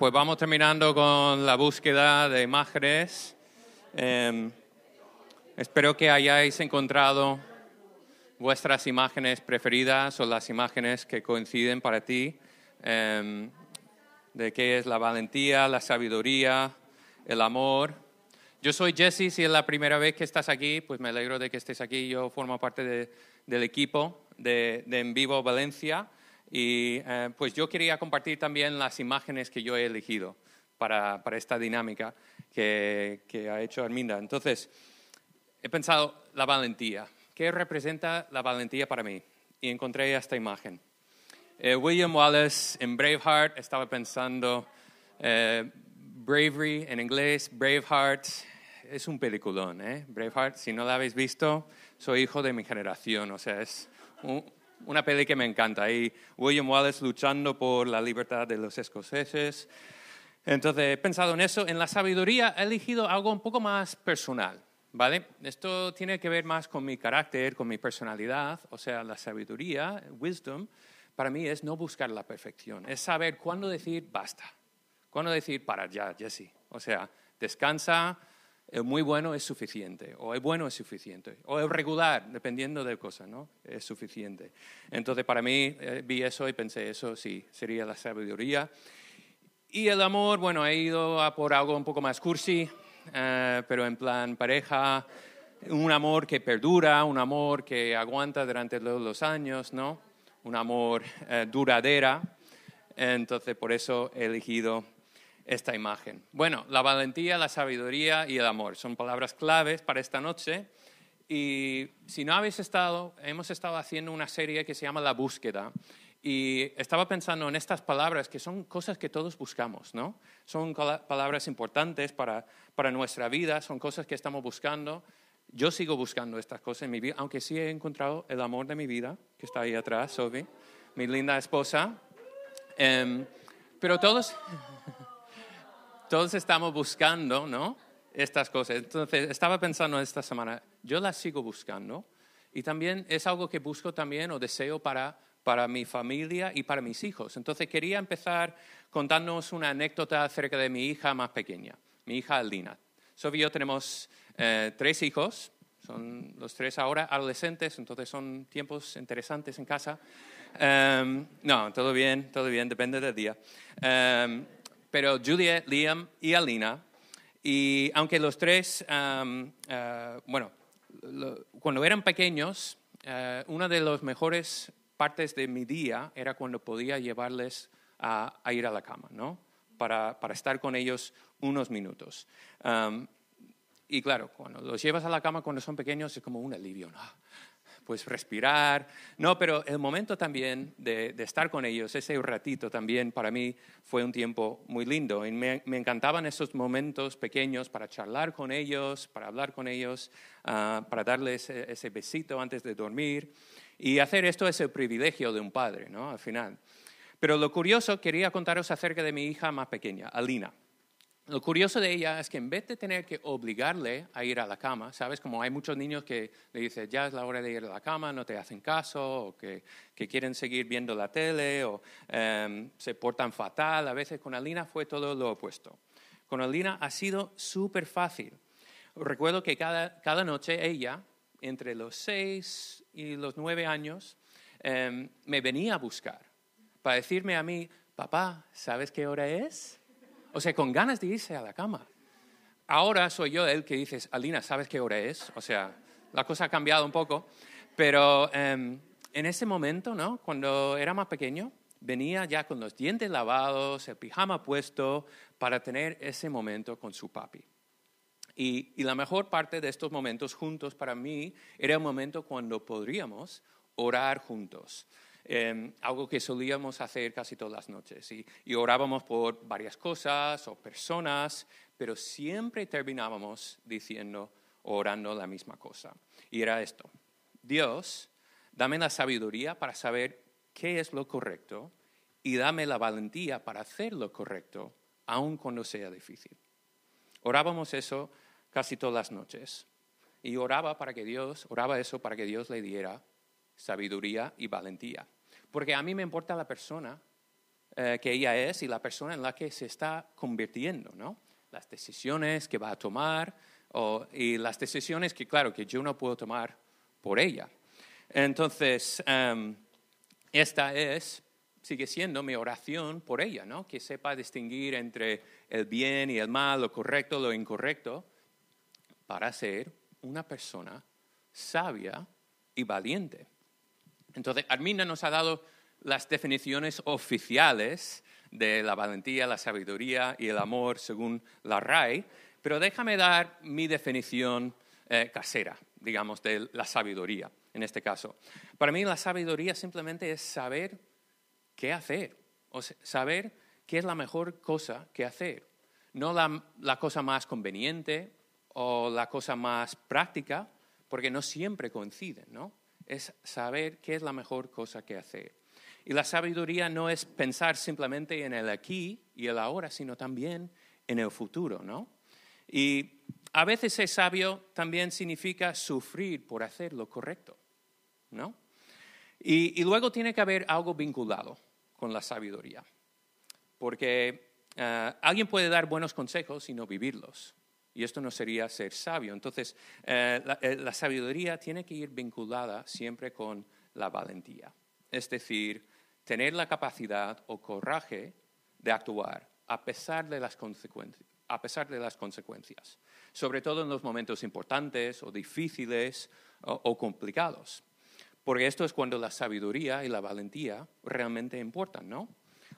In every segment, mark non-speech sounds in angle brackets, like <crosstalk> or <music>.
pues vamos terminando con la búsqueda de imágenes. Em, espero que hayáis encontrado vuestras imágenes preferidas o las imágenes que coinciden para ti em, de qué es la valentía, la sabiduría, el amor. Yo soy Jesse, si es la primera vez que estás aquí, pues me alegro de que estés aquí. Yo formo parte del equipo de, de En Vivo Valencia. Y eh, pues yo quería compartir también las imágenes que yo he elegido para, para esta dinámica que, que, ha hecho Arminda. Entonces, he pensado la valentía. ¿Qué representa la valentía para mí? Y encontré esta imagen. Eh, William Wallace en Braveheart estaba pensando, eh, Bravery en inglés, Braveheart, es un peliculón, ¿eh? Braveheart, si no la habéis visto, soy hijo de mi generación, o sea, es un, una peli que me encanta. Ahí William Wallace luchando por la libertad de los escoceses. Entonces he pensado en eso. En la sabiduría he elegido algo un poco más personal. ¿Vale? Esto tiene que ver más con mi carácter, con mi personalidad. O sea, la sabiduría, wisdom, para mí es no buscar la perfección. Es saber cuándo decir basta. Cuándo decir para ya, Jesse. O sea, descansa, el muy bueno es suficiente, o el bueno es suficiente, o el regular, dependiendo de cosa, ¿no? Es suficiente. Entonces, para mí, eh, vi eso y pensé, eso sí, sería la sabiduría. Y el amor, bueno, he ido a por algo un poco más cursi, eh, pero en plan pareja, un amor que perdura, un amor que aguanta durante los años, ¿no? Un amor eh, duradera. Entonces, por eso he elegido esta imagen. Bueno, la valentía, la sabiduría y el amor son palabras claves para esta noche. Y si no habéis estado, hemos estado haciendo una serie que se llama La búsqueda. Y estaba pensando en estas palabras que son cosas que todos buscamos, ¿no? Son palabras importantes para, para nuestra vida, son cosas que estamos buscando. Yo sigo buscando estas cosas en mi vida, aunque sí he encontrado el amor de mi vida, que está ahí atrás, Sophie, mi linda esposa. Em, pero todos, todos estamos buscando, ¿no? Estas cosas. Entonces, estaba pensando esta semana, yo las sigo buscando y también es algo que busco también o deseo para, para mi familia y para mis hijos. Entonces, quería empezar contándonos una anécdota acerca de mi hija más pequeña, mi hija Alina. Sofía y yo tenemos eh, tres hijos, son los tres ahora adolescentes, entonces son tiempos interesantes en casa. Um, no, todo bien, todo bien, depende del día. Um, pero Juliet, Liam y Alina, y aunque los tres, uh, bueno, cuando eran pequeños, uh, una de las mejores partes de mi día era cuando podía llevarles a, ir a la cama, ¿no? Para, para, estar con ellos unos minutos. Um, y claro, cuando los llevas a la cama cuando son pequeños es como un alivio, ¿no? Pues respirar. No, pero el momento también de, estar con ellos, ese ratito también para mí fue un tiempo muy lindo. Y me, encantaban esos momentos pequeños para charlar con ellos, para hablar con ellos, ah, para darles ese, besito antes de dormir. Y hacer esto es el privilegio de un padre, ¿no? Al final. Pero lo curioso, quería contaros acerca de mi hija más pequeña, Alina. Lo curioso de ella es que en vez de tener que obligarle a ir a la cama, ¿sabes? Como hay muchos niños que le dicen, ya es la hora de ir a la cama, no te hacen caso, o que, quieren seguir viendo la tele, o em, se portan fatal. A veces con Alina fue todo lo opuesto. Con Alina ha sido súper fácil. Recuerdo que cada, cada, noche ella, entre los seis y los nueve años, em, me venía a buscar para decirme a mí, papá, ¿sabes qué hora es? O sea, con ganas de irse a la cama. Ahora soy yo el que dices, Alina, ¿sabes qué hora es? O sea, la cosa ha cambiado un poco. Pero em, en ese momento, ¿no? Cuando era más pequeño, venía ya con los dientes lavados, el pijama puesto, para tener ese momento con su papi. Y, y, la mejor parte de estos momentos juntos para mí era el momento cuando podríamos orar juntos. Em, algo que solíamos hacer casi todas las noches. Y, orábamos por varias cosas o personas, pero siempre terminábamos diciendo, orando la misma cosa. Y era esto, Dios, dame la sabiduría para saber qué es lo correcto y dame la valentía para hacer lo correcto, aun cuando sea difícil. Orábamos eso casi todas las noches. Y oraba para que Dios, oraba eso para que Dios le diera sabiduría y valentía. Porque a mí me importa la persona eh, que ella es y la persona en la que se está convirtiendo, ¿no? Las decisiones que va a tomar y las decisiones que, claro, que yo no puedo tomar por ella. Entonces, em, esta es, sigue siendo mi oración por ella, ¿no? Que sepa distinguir entre el bien y el mal, lo correcto, lo incorrecto, para ser una persona sabia y valiente. Entonces, Armina nos ha dado las definiciones oficiales de la valentía, la sabiduría y el amor según la RAI, pero déjame dar mi definición eh, casera, digamos, de la sabiduría en este caso. Para mí la sabiduría simplemente es saber qué hacer, o saber qué es la mejor cosa que hacer, no la cosa más conveniente o la cosa más práctica, porque no siempre coinciden, ¿no? Es saber qué es la mejor cosa que hacer. Y la sabiduría no es pensar simplemente en el aquí y el ahora, sino también en el futuro, ¿no? Y a veces ser sabio también significa sufrir por hacer lo correcto, ¿no? Y, luego tiene que haber algo vinculado con la sabiduría, porque eh, alguien puede dar buenos consejos y no vivirlos. Y esto no sería ser sabio. Entonces, eh, eh, la, sabiduría tiene que ir vinculada siempre con la valentía. Es decir, tener la capacidad o coraje de actuar a pesar de las consecuencias. A pesar de las consecuencias, sobre todo en los momentos importantes o difíciles o complicados. Porque esto es cuando la sabiduría y la valentía realmente importan, ¿no?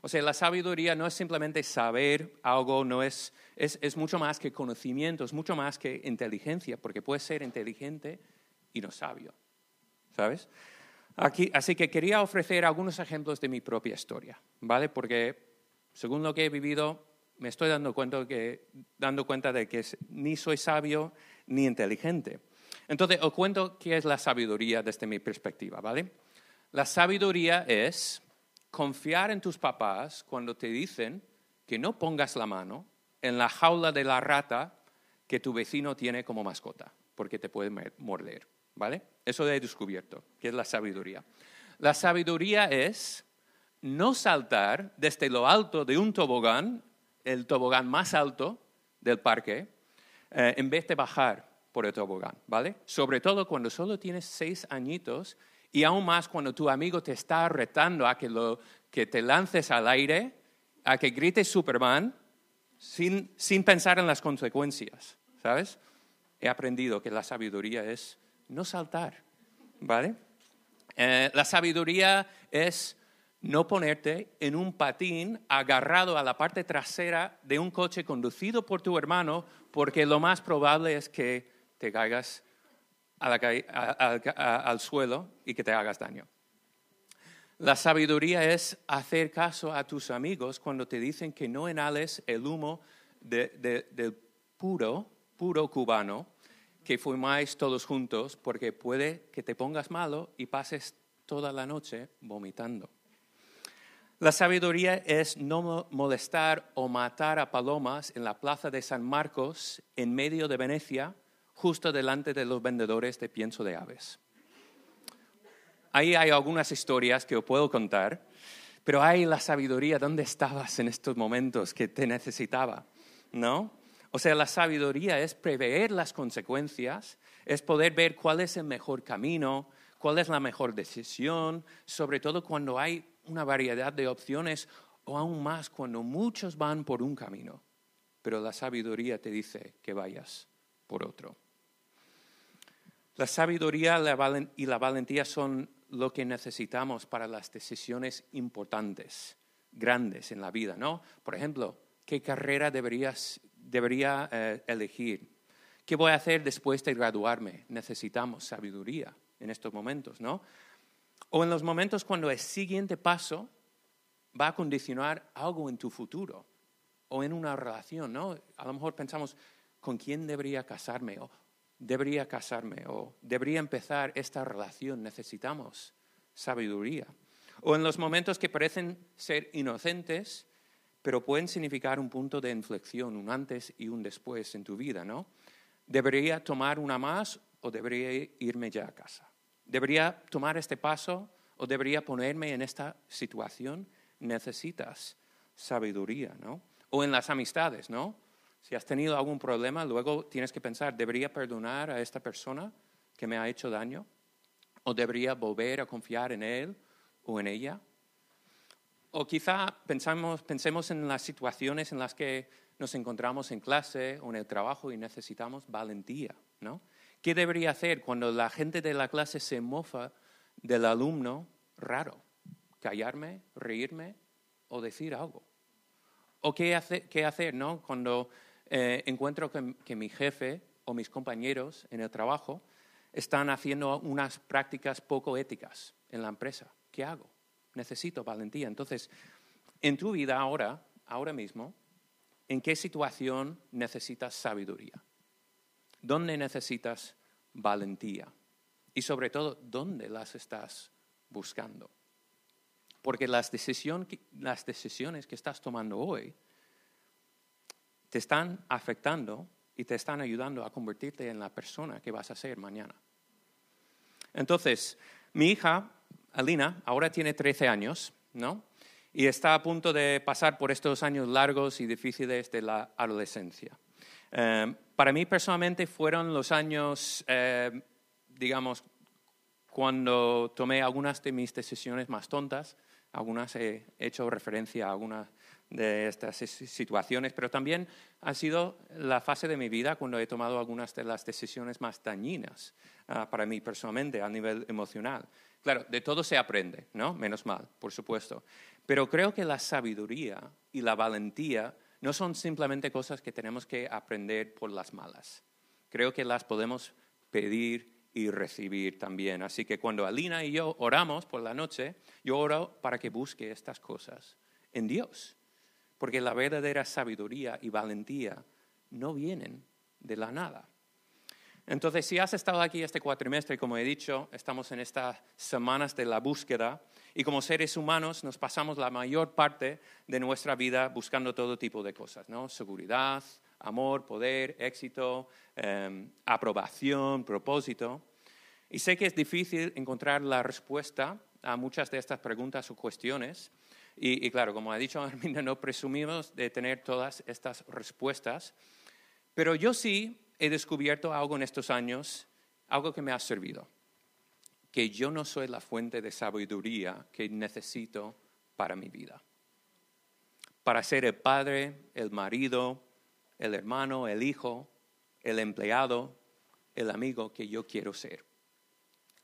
O sea, la sabiduría no es simplemente saber algo, no es, es, mucho más que conocimiento, es mucho más que inteligencia, porque puedes ser inteligente y no sabio, ¿sabes? Aquí, así que quería ofrecer algunos ejemplos de mi propia historia, ¿vale? Porque según lo que he vivido, me estoy dando cuenta, que, dando cuenta de que ni soy sabio ni inteligente. Entonces, os cuento qué es la sabiduría desde mi perspectiva, ¿vale? La sabiduría es confiar en tus papás cuando te dicen que no pongas la mano en la jaula de la rata que tu vecino tiene como mascota, porque te puede morder, ¿vale? Eso he descubierto, que es la sabiduría. La sabiduría es no saltar desde lo alto de un tobogán, el tobogán más alto del parque, eh, en vez de bajar por el tobogán, ¿vale? Sobre todo cuando solo tienes seis añitos y aún más cuando tu amigo te está retando a que, lo, que te lances al aire, a que grites Superman, sin, sin pensar en las consecuencias, ¿sabes? He aprendido que la sabiduría es no saltar, ¿vale? Eh, la sabiduría es no ponerte en un patín agarrado a la parte trasera de un coche conducido por tu hermano, porque lo más probable es que te caigas al suelo y que te hagas daño. La sabiduría es hacer caso a tus amigos cuando te dicen que no enales el humo del puro, puro cubano que fumáis todos juntos porque puede que te pongas malo y pases toda la noche vomitando. La sabiduría es no molestar o matar a palomas en la plaza de San Marcos en medio de Venecia justo delante de los vendedores de pienso de aves. Ahí hay algunas historias que os puedo contar, pero hay la sabiduría, ¿dónde estabas en estos momentos que te necesitaba? ¿No? O sea, la sabiduría es prever las consecuencias, es poder ver cuál es el mejor camino, cuál es la mejor decisión, sobre todo cuando hay una variedad de opciones o aún más cuando muchos van por un camino, pero la sabiduría te dice que vayas por otro. La sabiduría y la valentía son lo que necesitamos para las decisiones importantes, grandes en la vida, ¿no? Por ejemplo, ¿qué carrera deberías, debería eh, elegir? ¿Qué voy a hacer después de graduarme? Necesitamos sabiduría en estos momentos, ¿no? O en los momentos cuando el siguiente paso va a condicionar algo en tu futuro o en una relación, ¿no? A lo mejor pensamos, ¿con quién debería casarme? O, debería casarme o debería empezar esta relación, necesitamos sabiduría. O en los momentos que parecen ser inocentes, pero pueden significar un punto de inflexión, un antes y un después en tu vida, ¿no? ¿Debería tomar una más o debería irme ya a casa? ¿Debería tomar este paso o debería ponerme en esta situación? necesitas sabiduría, ¿no? O en las amistades, ¿no? Si has tenido algún problema, luego tienes que pensar, ¿debería perdonar a esta persona que me ha hecho daño? ¿O debería volver a confiar en él o en ella? O quizá pensemos en las situaciones en las que nos encontramos en clase o en el trabajo y necesitamos valentía, ¿no? ¿Qué debería hacer cuando la gente de la clase se mofa del alumno raro? ¿Callarme, reírme o decir algo? ¿O qué, hacer ¿no? cuando eh, encuentro que mi jefe o mis compañeros en el trabajo están haciendo unas prácticas poco éticas en la empresa? ¿Qué hago? Necesito valentía. Entonces, en tu vida ahora, ahora mismo, ¿en qué situación necesitas sabiduría? ¿Dónde necesitas valentía? Y sobre todo, ¿dónde las estás buscando? Porque las decisiones que estás tomando hoy te están afectando y te están ayudando a convertirte en la persona que vas a ser mañana. Entonces, mi hija, Alina, ahora tiene 13 años, ¿no? Y está a punto de pasar por estos años largos y difíciles de la adolescencia. Eh, para mí personalmente fueron los años, eh, digamos, cuando tomé algunas de mis decisiones más tontas, algunas he hecho referencia a algunas de estas situaciones, pero también ha sido la fase de mi vida cuando he tomado algunas de las decisiones más dañinas ah, para mí personalmente a nivel emocional. Claro, de todo se aprende, ¿no? Menos mal, por supuesto. Pero creo que la sabiduría y la valentía no son simplemente cosas que tenemos que aprender por las malas. Creo que las podemos pedir y recibir también. Así que cuando Alina y yo oramos por la noche, yo oro para que busque estas cosas en Dios porque la verdadera sabiduría y valentía no vienen de la nada. Entonces, si has estado aquí este cuatrimestre, como he dicho, estamos en estas semanas de la búsqueda y como seres humanos nos pasamos la mayor parte de nuestra vida buscando todo tipo de cosas, ¿no? Seguridad, amor, poder, éxito, em, aprobación, propósito. Y sé que es difícil encontrar la respuesta a muchas de estas preguntas o cuestiones, y, claro, como ha dicho <laughs> Arminda, no presumimos de tener todas estas respuestas, pero yo sí he descubierto algo en estos años, algo que me ha servido, que yo no soy la fuente de sabiduría que necesito para mi vida. Para ser el padre, el marido, el hermano, el hijo, el empleado, el amigo que yo quiero ser.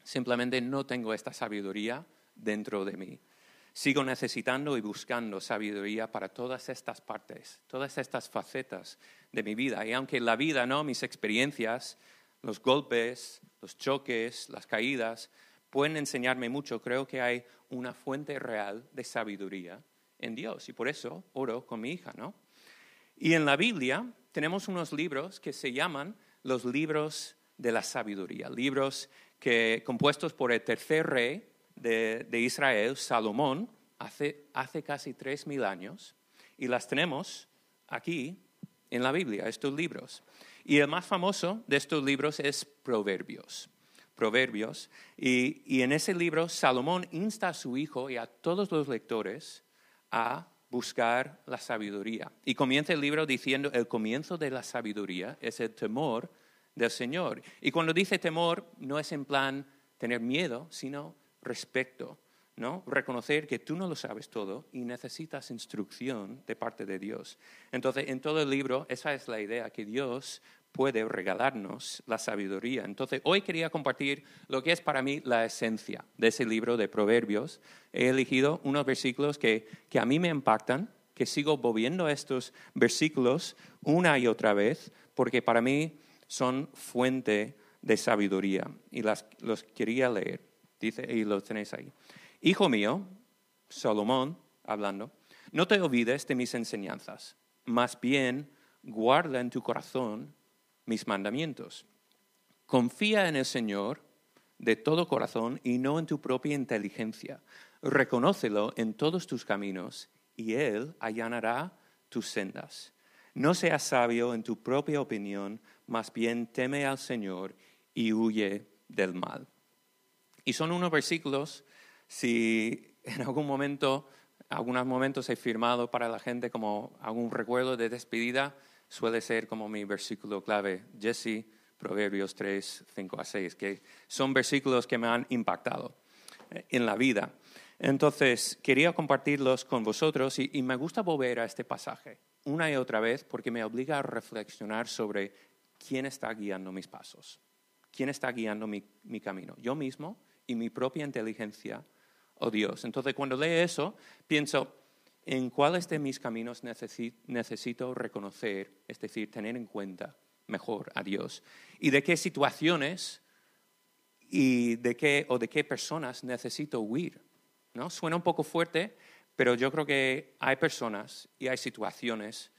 Simplemente no tengo esta sabiduría dentro de mí. Sigo necesitando y buscando sabiduría para todas estas partes, todas estas facetas de mi vida. Y aunque la vida, ¿no? mis experiencias, los golpes, los choques, las caídas, pueden enseñarme mucho, creo que hay una fuente real de sabiduría en Dios. Y por eso oro con mi hija, ¿no? Y en la Biblia tenemos unos libros que se llaman los libros de la sabiduría, libros que compuestos por el tercer rey de, Israel, Salomón, hace, hace casi tres mil años, y las tenemos aquí en la Biblia, estos libros. Y el más famoso de estos libros es Proverbios. Proverbios. Y, y, en ese libro Salomón insta a su hijo y a todos los lectores a buscar la sabiduría. Y comienza el libro diciendo, el comienzo de la sabiduría es el temor del Señor. Y cuando dice temor, no es en plan tener miedo, sino respeto, ¿no? Reconocer que tú no lo sabes todo y necesitas instrucción de parte de Dios. Entonces, en todo el libro, esa es la idea, que Dios puede regalarnos la sabiduría. Entonces, hoy quería compartir lo que es para mí la esencia de ese libro de Proverbios. He elegido unos versículos que, que a mí me impactan, que sigo volviendo estos versículos una y otra vez, porque para mí son fuente de sabiduría y las, los quería leer. Dice, y lo tenéis ahí. Hijo mío, Salomón hablando, no te olvides de mis enseñanzas, más bien guarda en tu corazón mis mandamientos. Confía en el Señor de todo corazón y no en tu propia inteligencia. Reconócelo en todos tus caminos y Él allanará tus sendas. No seas sabio en tu propia opinión, más bien teme al Señor y huye del mal. Y son unos versículos, si <laughs> en algún momento algunos momentos he firmado para la gente como algún recuerdo de despedida. Suele ser como mi versículo clave, Jesse, Proverbios 3, 5 a 6, que son versículos que me han impactado eh, en la vida. Entonces, quería compartirlos con vosotros y, me gusta volver a este pasaje una y otra vez porque me obliga a reflexionar sobre quién está guiando mis pasos, quién está guiando mi, mi camino, yo mismo y mi propia inteligencia o Dios. Entonces, cuando leo eso, pienso en cuáles de mis caminos necesito reconocer, es decir, tener en cuenta mejor a Dios, y de qué situaciones y de qué o de qué personas necesito huir. ¿no? Suena un poco fuerte, pero yo creo que hay personas y hay situaciones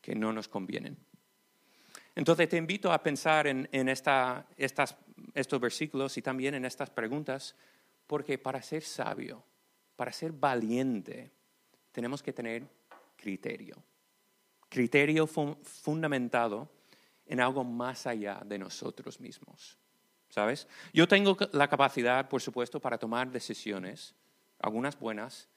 que no nos convienen. Entonces te invito a pensar en, estos versículos y también en estas preguntas porque para ser sabio, para ser valiente, tenemos que tener criterio. Criterio fundamentado en algo más allá de nosotros mismos. ¿Sabes? Yo tengo la capacidad, por supuesto, para tomar decisiones, algunas buenas,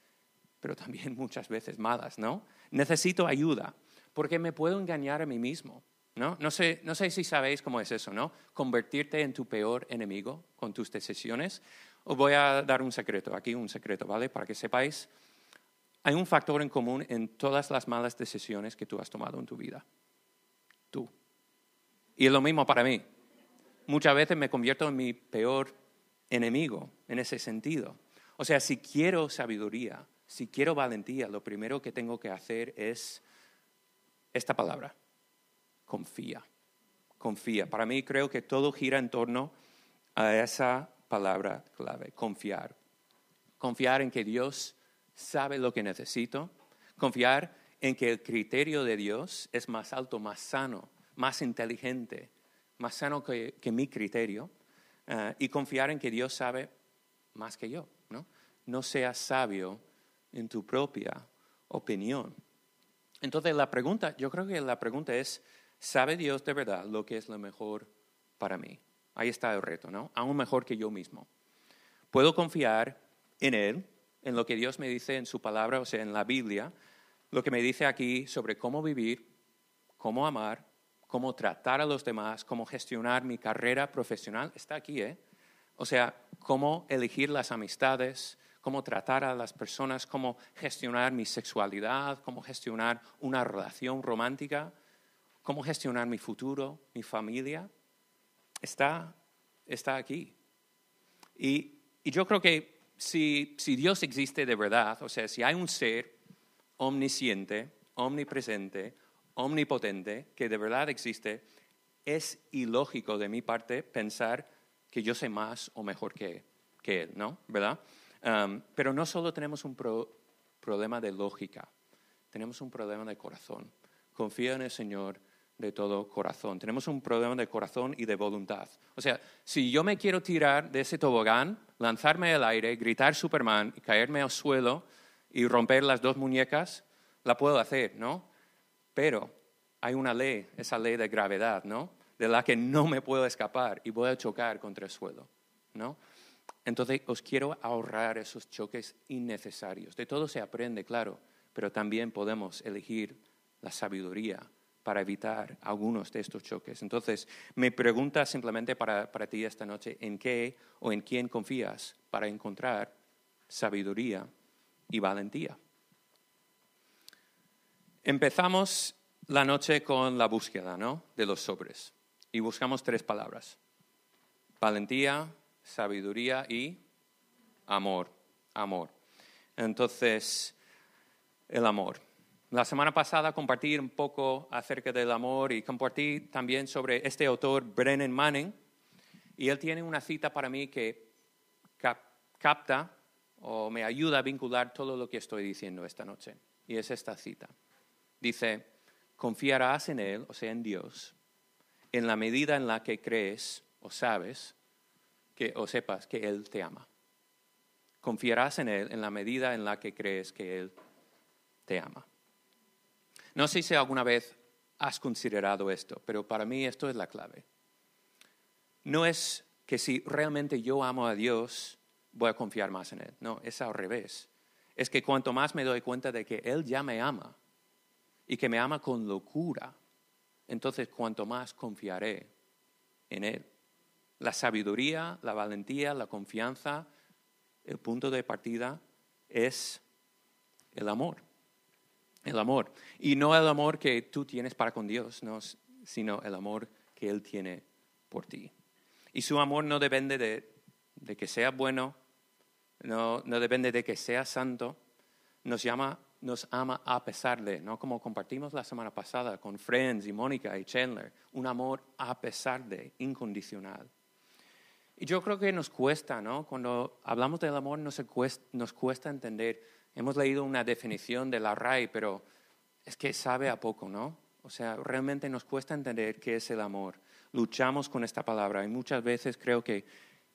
pero también <laughs> muchas veces malas, ¿no? Necesito ayuda, porque me puedo engañar a mí mismo, ¿no? Sé, no sé si sabéis cómo es eso, ¿no? Convertirte en tu peor enemigo con tus decisiones. Os voy a dar un secreto, aquí un secreto, ¿vale? Para que sepáis, hay un factor en común en todas las malas decisiones que tú has tomado en tu vida. Tú. Y es lo mismo para mí. Muchas veces me convierto en mi peor enemigo en ese sentido. O sea, si quiero sabiduría, si quiero valentía, lo primero que tengo que hacer es esta palabra, confía. Confía. Para mí creo que todo gira en torno a esa palabra clave, confiar. Confiar en que Dios sabe lo que necesito, confiar en que el criterio de Dios es más alto, más sano, más inteligente, más sano que, mi criterio, eh, y confiar en que Dios sabe más que yo. No, no seas sabio en tu propia opinión. Entonces la pregunta, yo creo que la pregunta es, ¿sabe Dios de verdad lo que es lo mejor para mí? Ahí está el reto, ¿no? Aún mejor que yo mismo. Puedo confiar en Él, en lo que Dios me dice en su palabra, o sea, en la Biblia, lo que me dice aquí sobre cómo vivir, cómo amar, cómo tratar a los demás, cómo gestionar mi carrera profesional, está aquí, ¿eh? O sea, cómo elegir las amistades, cómo tratar a las personas, cómo gestionar mi sexualidad, cómo gestionar una relación romántica, cómo gestionar mi futuro, mi familia está, está aquí. Y, yo creo que si, si Dios existe de verdad, o sea, si hay un ser omnisciente, omnipresente, omnipotente, que de verdad existe, es ilógico de mi parte pensar que yo sé más o mejor que, que Él, ¿no? ¿Verdad? Um, pero no solo tenemos un problema de lógica, tenemos un problema de corazón. Confía en el Señor, de todo corazón. Tenemos un problema de corazón y de voluntad. O sea, si yo me quiero tirar de ese tobogán, lanzarme al aire, gritar Superman, caerme al suelo y romper las dos muñecas, la puedo hacer, ¿no? Pero hay una ley, esa ley de gravedad, ¿no? De la que no me puedo escapar y voy a chocar contra el suelo, ¿no? Entonces, os quiero ahorrar esos choques innecesarios. De todo se aprende, claro, pero también podemos elegir la sabiduría para evitar algunos de estos choques. Entonces, me pregunta simplemente para, para ti esta noche, ¿en qué o en quién confías para encontrar sabiduría y valentía? Empezamos la noche con la búsqueda ¿no? de los sobres y buscamos tres palabras. Valentía, sabiduría y amor. Amor. Entonces, el amor. La semana pasada compartí un poco acerca del amor y compartí también sobre este autor, Brennan Manning, y él tiene una cita para mí que capta o me ayuda a vincular todo lo que estoy diciendo esta noche. Y es esta cita. Dice, confiarás en Él, o sea, en Dios, en la medida en la que crees o sabes que, o sepas que Él te ama. Confiarás en Él en la medida en la que crees que Él te ama. No sé si alguna vez has considerado esto, pero para mí esto es la clave. No es que si realmente yo amo a Dios, voy a confiar más en Él. No, es al revés. es que cuanto más me doy cuenta de que Él ya me ama y que me ama con locura, entonces cuanto más confiaré en Él. La sabiduría, la valentía, la confianza, el punto de partida es el amor. El amor. Y no el amor que tú tienes para con Dios, sino el amor que Él tiene por ti. Y su amor no depende de, que sea bueno, no, depende de que sea santo, nos, llama, nos ama a pesar de, ¿no? Como compartimos la semana pasada con Friends y Mónica y Chandler, un amor a pesar de, incondicional. Y yo creo que nos cuesta, ¿no? Cuando hablamos del amor nos cuesta, nos cuesta entender. Hemos leído una definición de la RAI, pero es que sabe a poco, ¿no? O sea, realmente nos cuesta entender qué es el amor. Luchamos con esta palabra y muchas veces creo que,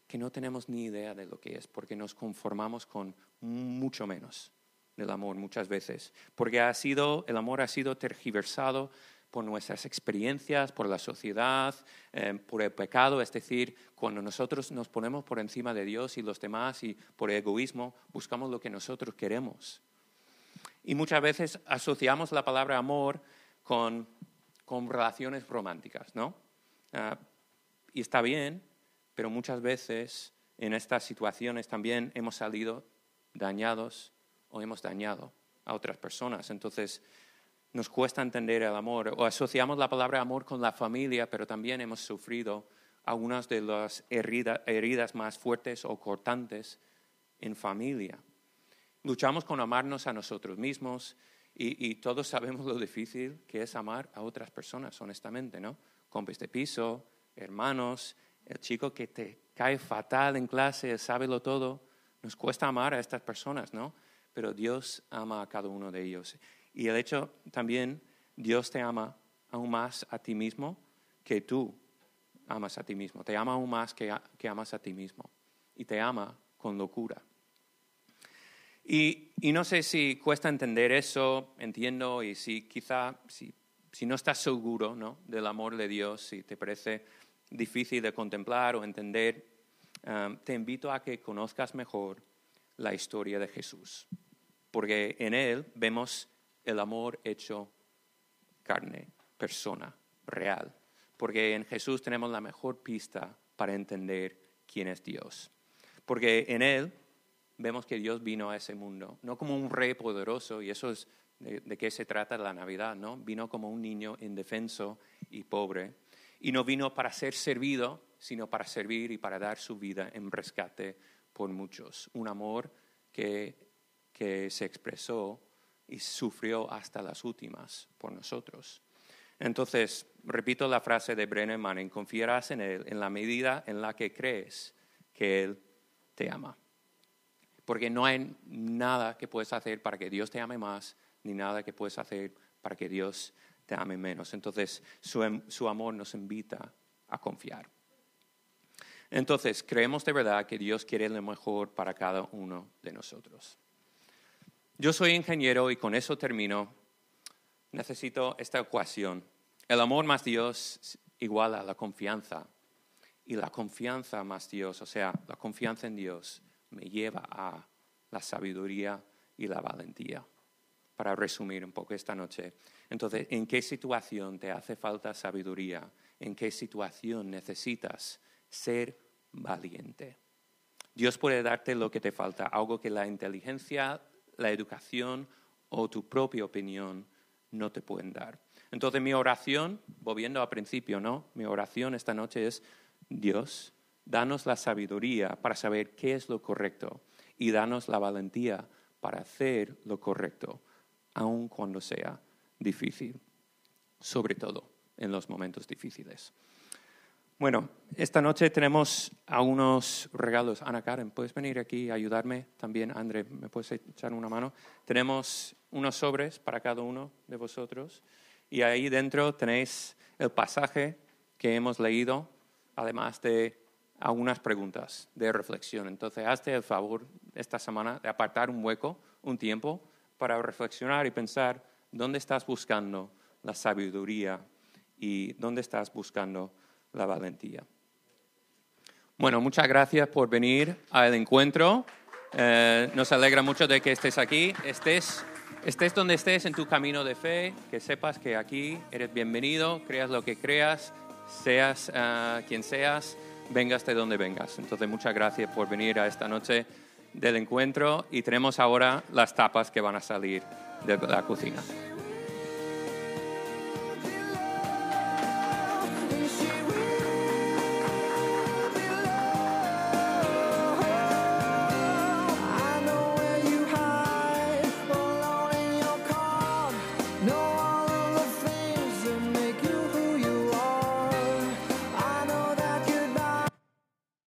que no tenemos ni idea de lo que es, porque nos conformamos con mucho menos del amor muchas veces, porque ha sido, el amor ha sido tergiversado por nuestras experiencias, por la sociedad, eh, por el pecado, es decir, cuando nosotros nos ponemos por encima de Dios y los demás y por egoísmo buscamos lo que nosotros queremos. Y muchas veces asociamos la palabra amor con, con relaciones románticas, ¿no? Ah, y está bien, pero muchas veces en estas situaciones también hemos salido dañados o hemos dañado a otras personas. Entonces, nos cuesta entender el amor o asociamos la palabra amor con la familia, pero también hemos sufrido algunas de las heridas más fuertes o cortantes en familia. Luchamos con amarnos a nosotros mismos y, todos sabemos lo difícil que es amar a otras personas, honestamente, ¿no? Compes de piso, hermanos, el chico que te cae fatal en clase, lo todo. Nos cuesta amar a estas personas, ¿no? Pero Dios ama a cada uno de ellos. Y el hecho también, Dios te ama aún más a ti mismo que tú amas a ti mismo. Te ama aún más que, amas a ti mismo. Y te ama con locura. Y, no sé si cuesta entender eso, entiendo, y si quizá, si, no estás seguro ¿no? del amor de Dios, si te parece difícil de contemplar o entender, um, te invito a que conozcas mejor la historia de Jesús. Porque en Él vemos el amor hecho carne, persona, real. Porque en Jesús tenemos la mejor pista para entender quién es Dios. Porque en Él vemos que Dios vino a ese mundo, no como un rey poderoso, y eso es de, qué se trata la Navidad, ¿no? Vino como un niño indefenso y pobre. Y no vino para ser servido, sino para servir y para dar su vida en rescate por muchos. Un amor que, que se expresó y sufrió hasta las últimas por nosotros. Entonces, repito la frase de Brennan Manning, confiarás en Él en la medida en la que crees que Él te ama. Porque no hay nada que puedes hacer para que Dios te ame más, ni nada que puedes hacer para que Dios te ame menos. Entonces, su, em, su amor nos invita a confiar. Entonces, creemos de verdad que Dios quiere lo mejor para cada uno de nosotros. Yo soy ingeniero y con eso termino. Necesito esta ecuación. El amor más Dios igual a la confianza. Y la confianza más Dios, o sea, la confianza en Dios, me lleva a la sabiduría y la valentía. Para resumir un poco esta noche. Entonces, ¿en qué situación te hace falta sabiduría? ¿En qué situación necesitas ser valiente? Dios puede darte lo que te falta, algo que la inteligencia la educación o tu propia opinión no te pueden dar. Entonces mi oración, volviendo al principio, ¿no? Mi oración esta noche es, Dios, danos la sabiduría para saber qué es lo correcto y danos la valentía para hacer lo correcto, aun cuando sea difícil, sobre todo en los momentos difíciles. Bueno, esta noche tenemos algunos regalos. Ana Karen, ¿puedes venir aquí a ayudarme? También, André, ¿me puedes echar una mano? Tenemos unos sobres para cada uno de vosotros y ahí dentro tenéis el pasaje que hemos leído, además de algunas preguntas de reflexión. Entonces, hazte el favor esta semana de apartar un hueco, un tiempo, para reflexionar y pensar dónde estás buscando la sabiduría y dónde estás buscando la valentía. Bueno, muchas gracias por venir al encuentro. Eh, nos alegra mucho de que estés aquí. Estés, estés donde estés en tu camino de fe, que sepas que aquí eres bienvenido, creas lo que creas, seas eh, quien seas, vengas de donde vengas. Entonces, muchas gracias por venir a esta noche del encuentro y tenemos ahora las tapas que van a salir de la cocina.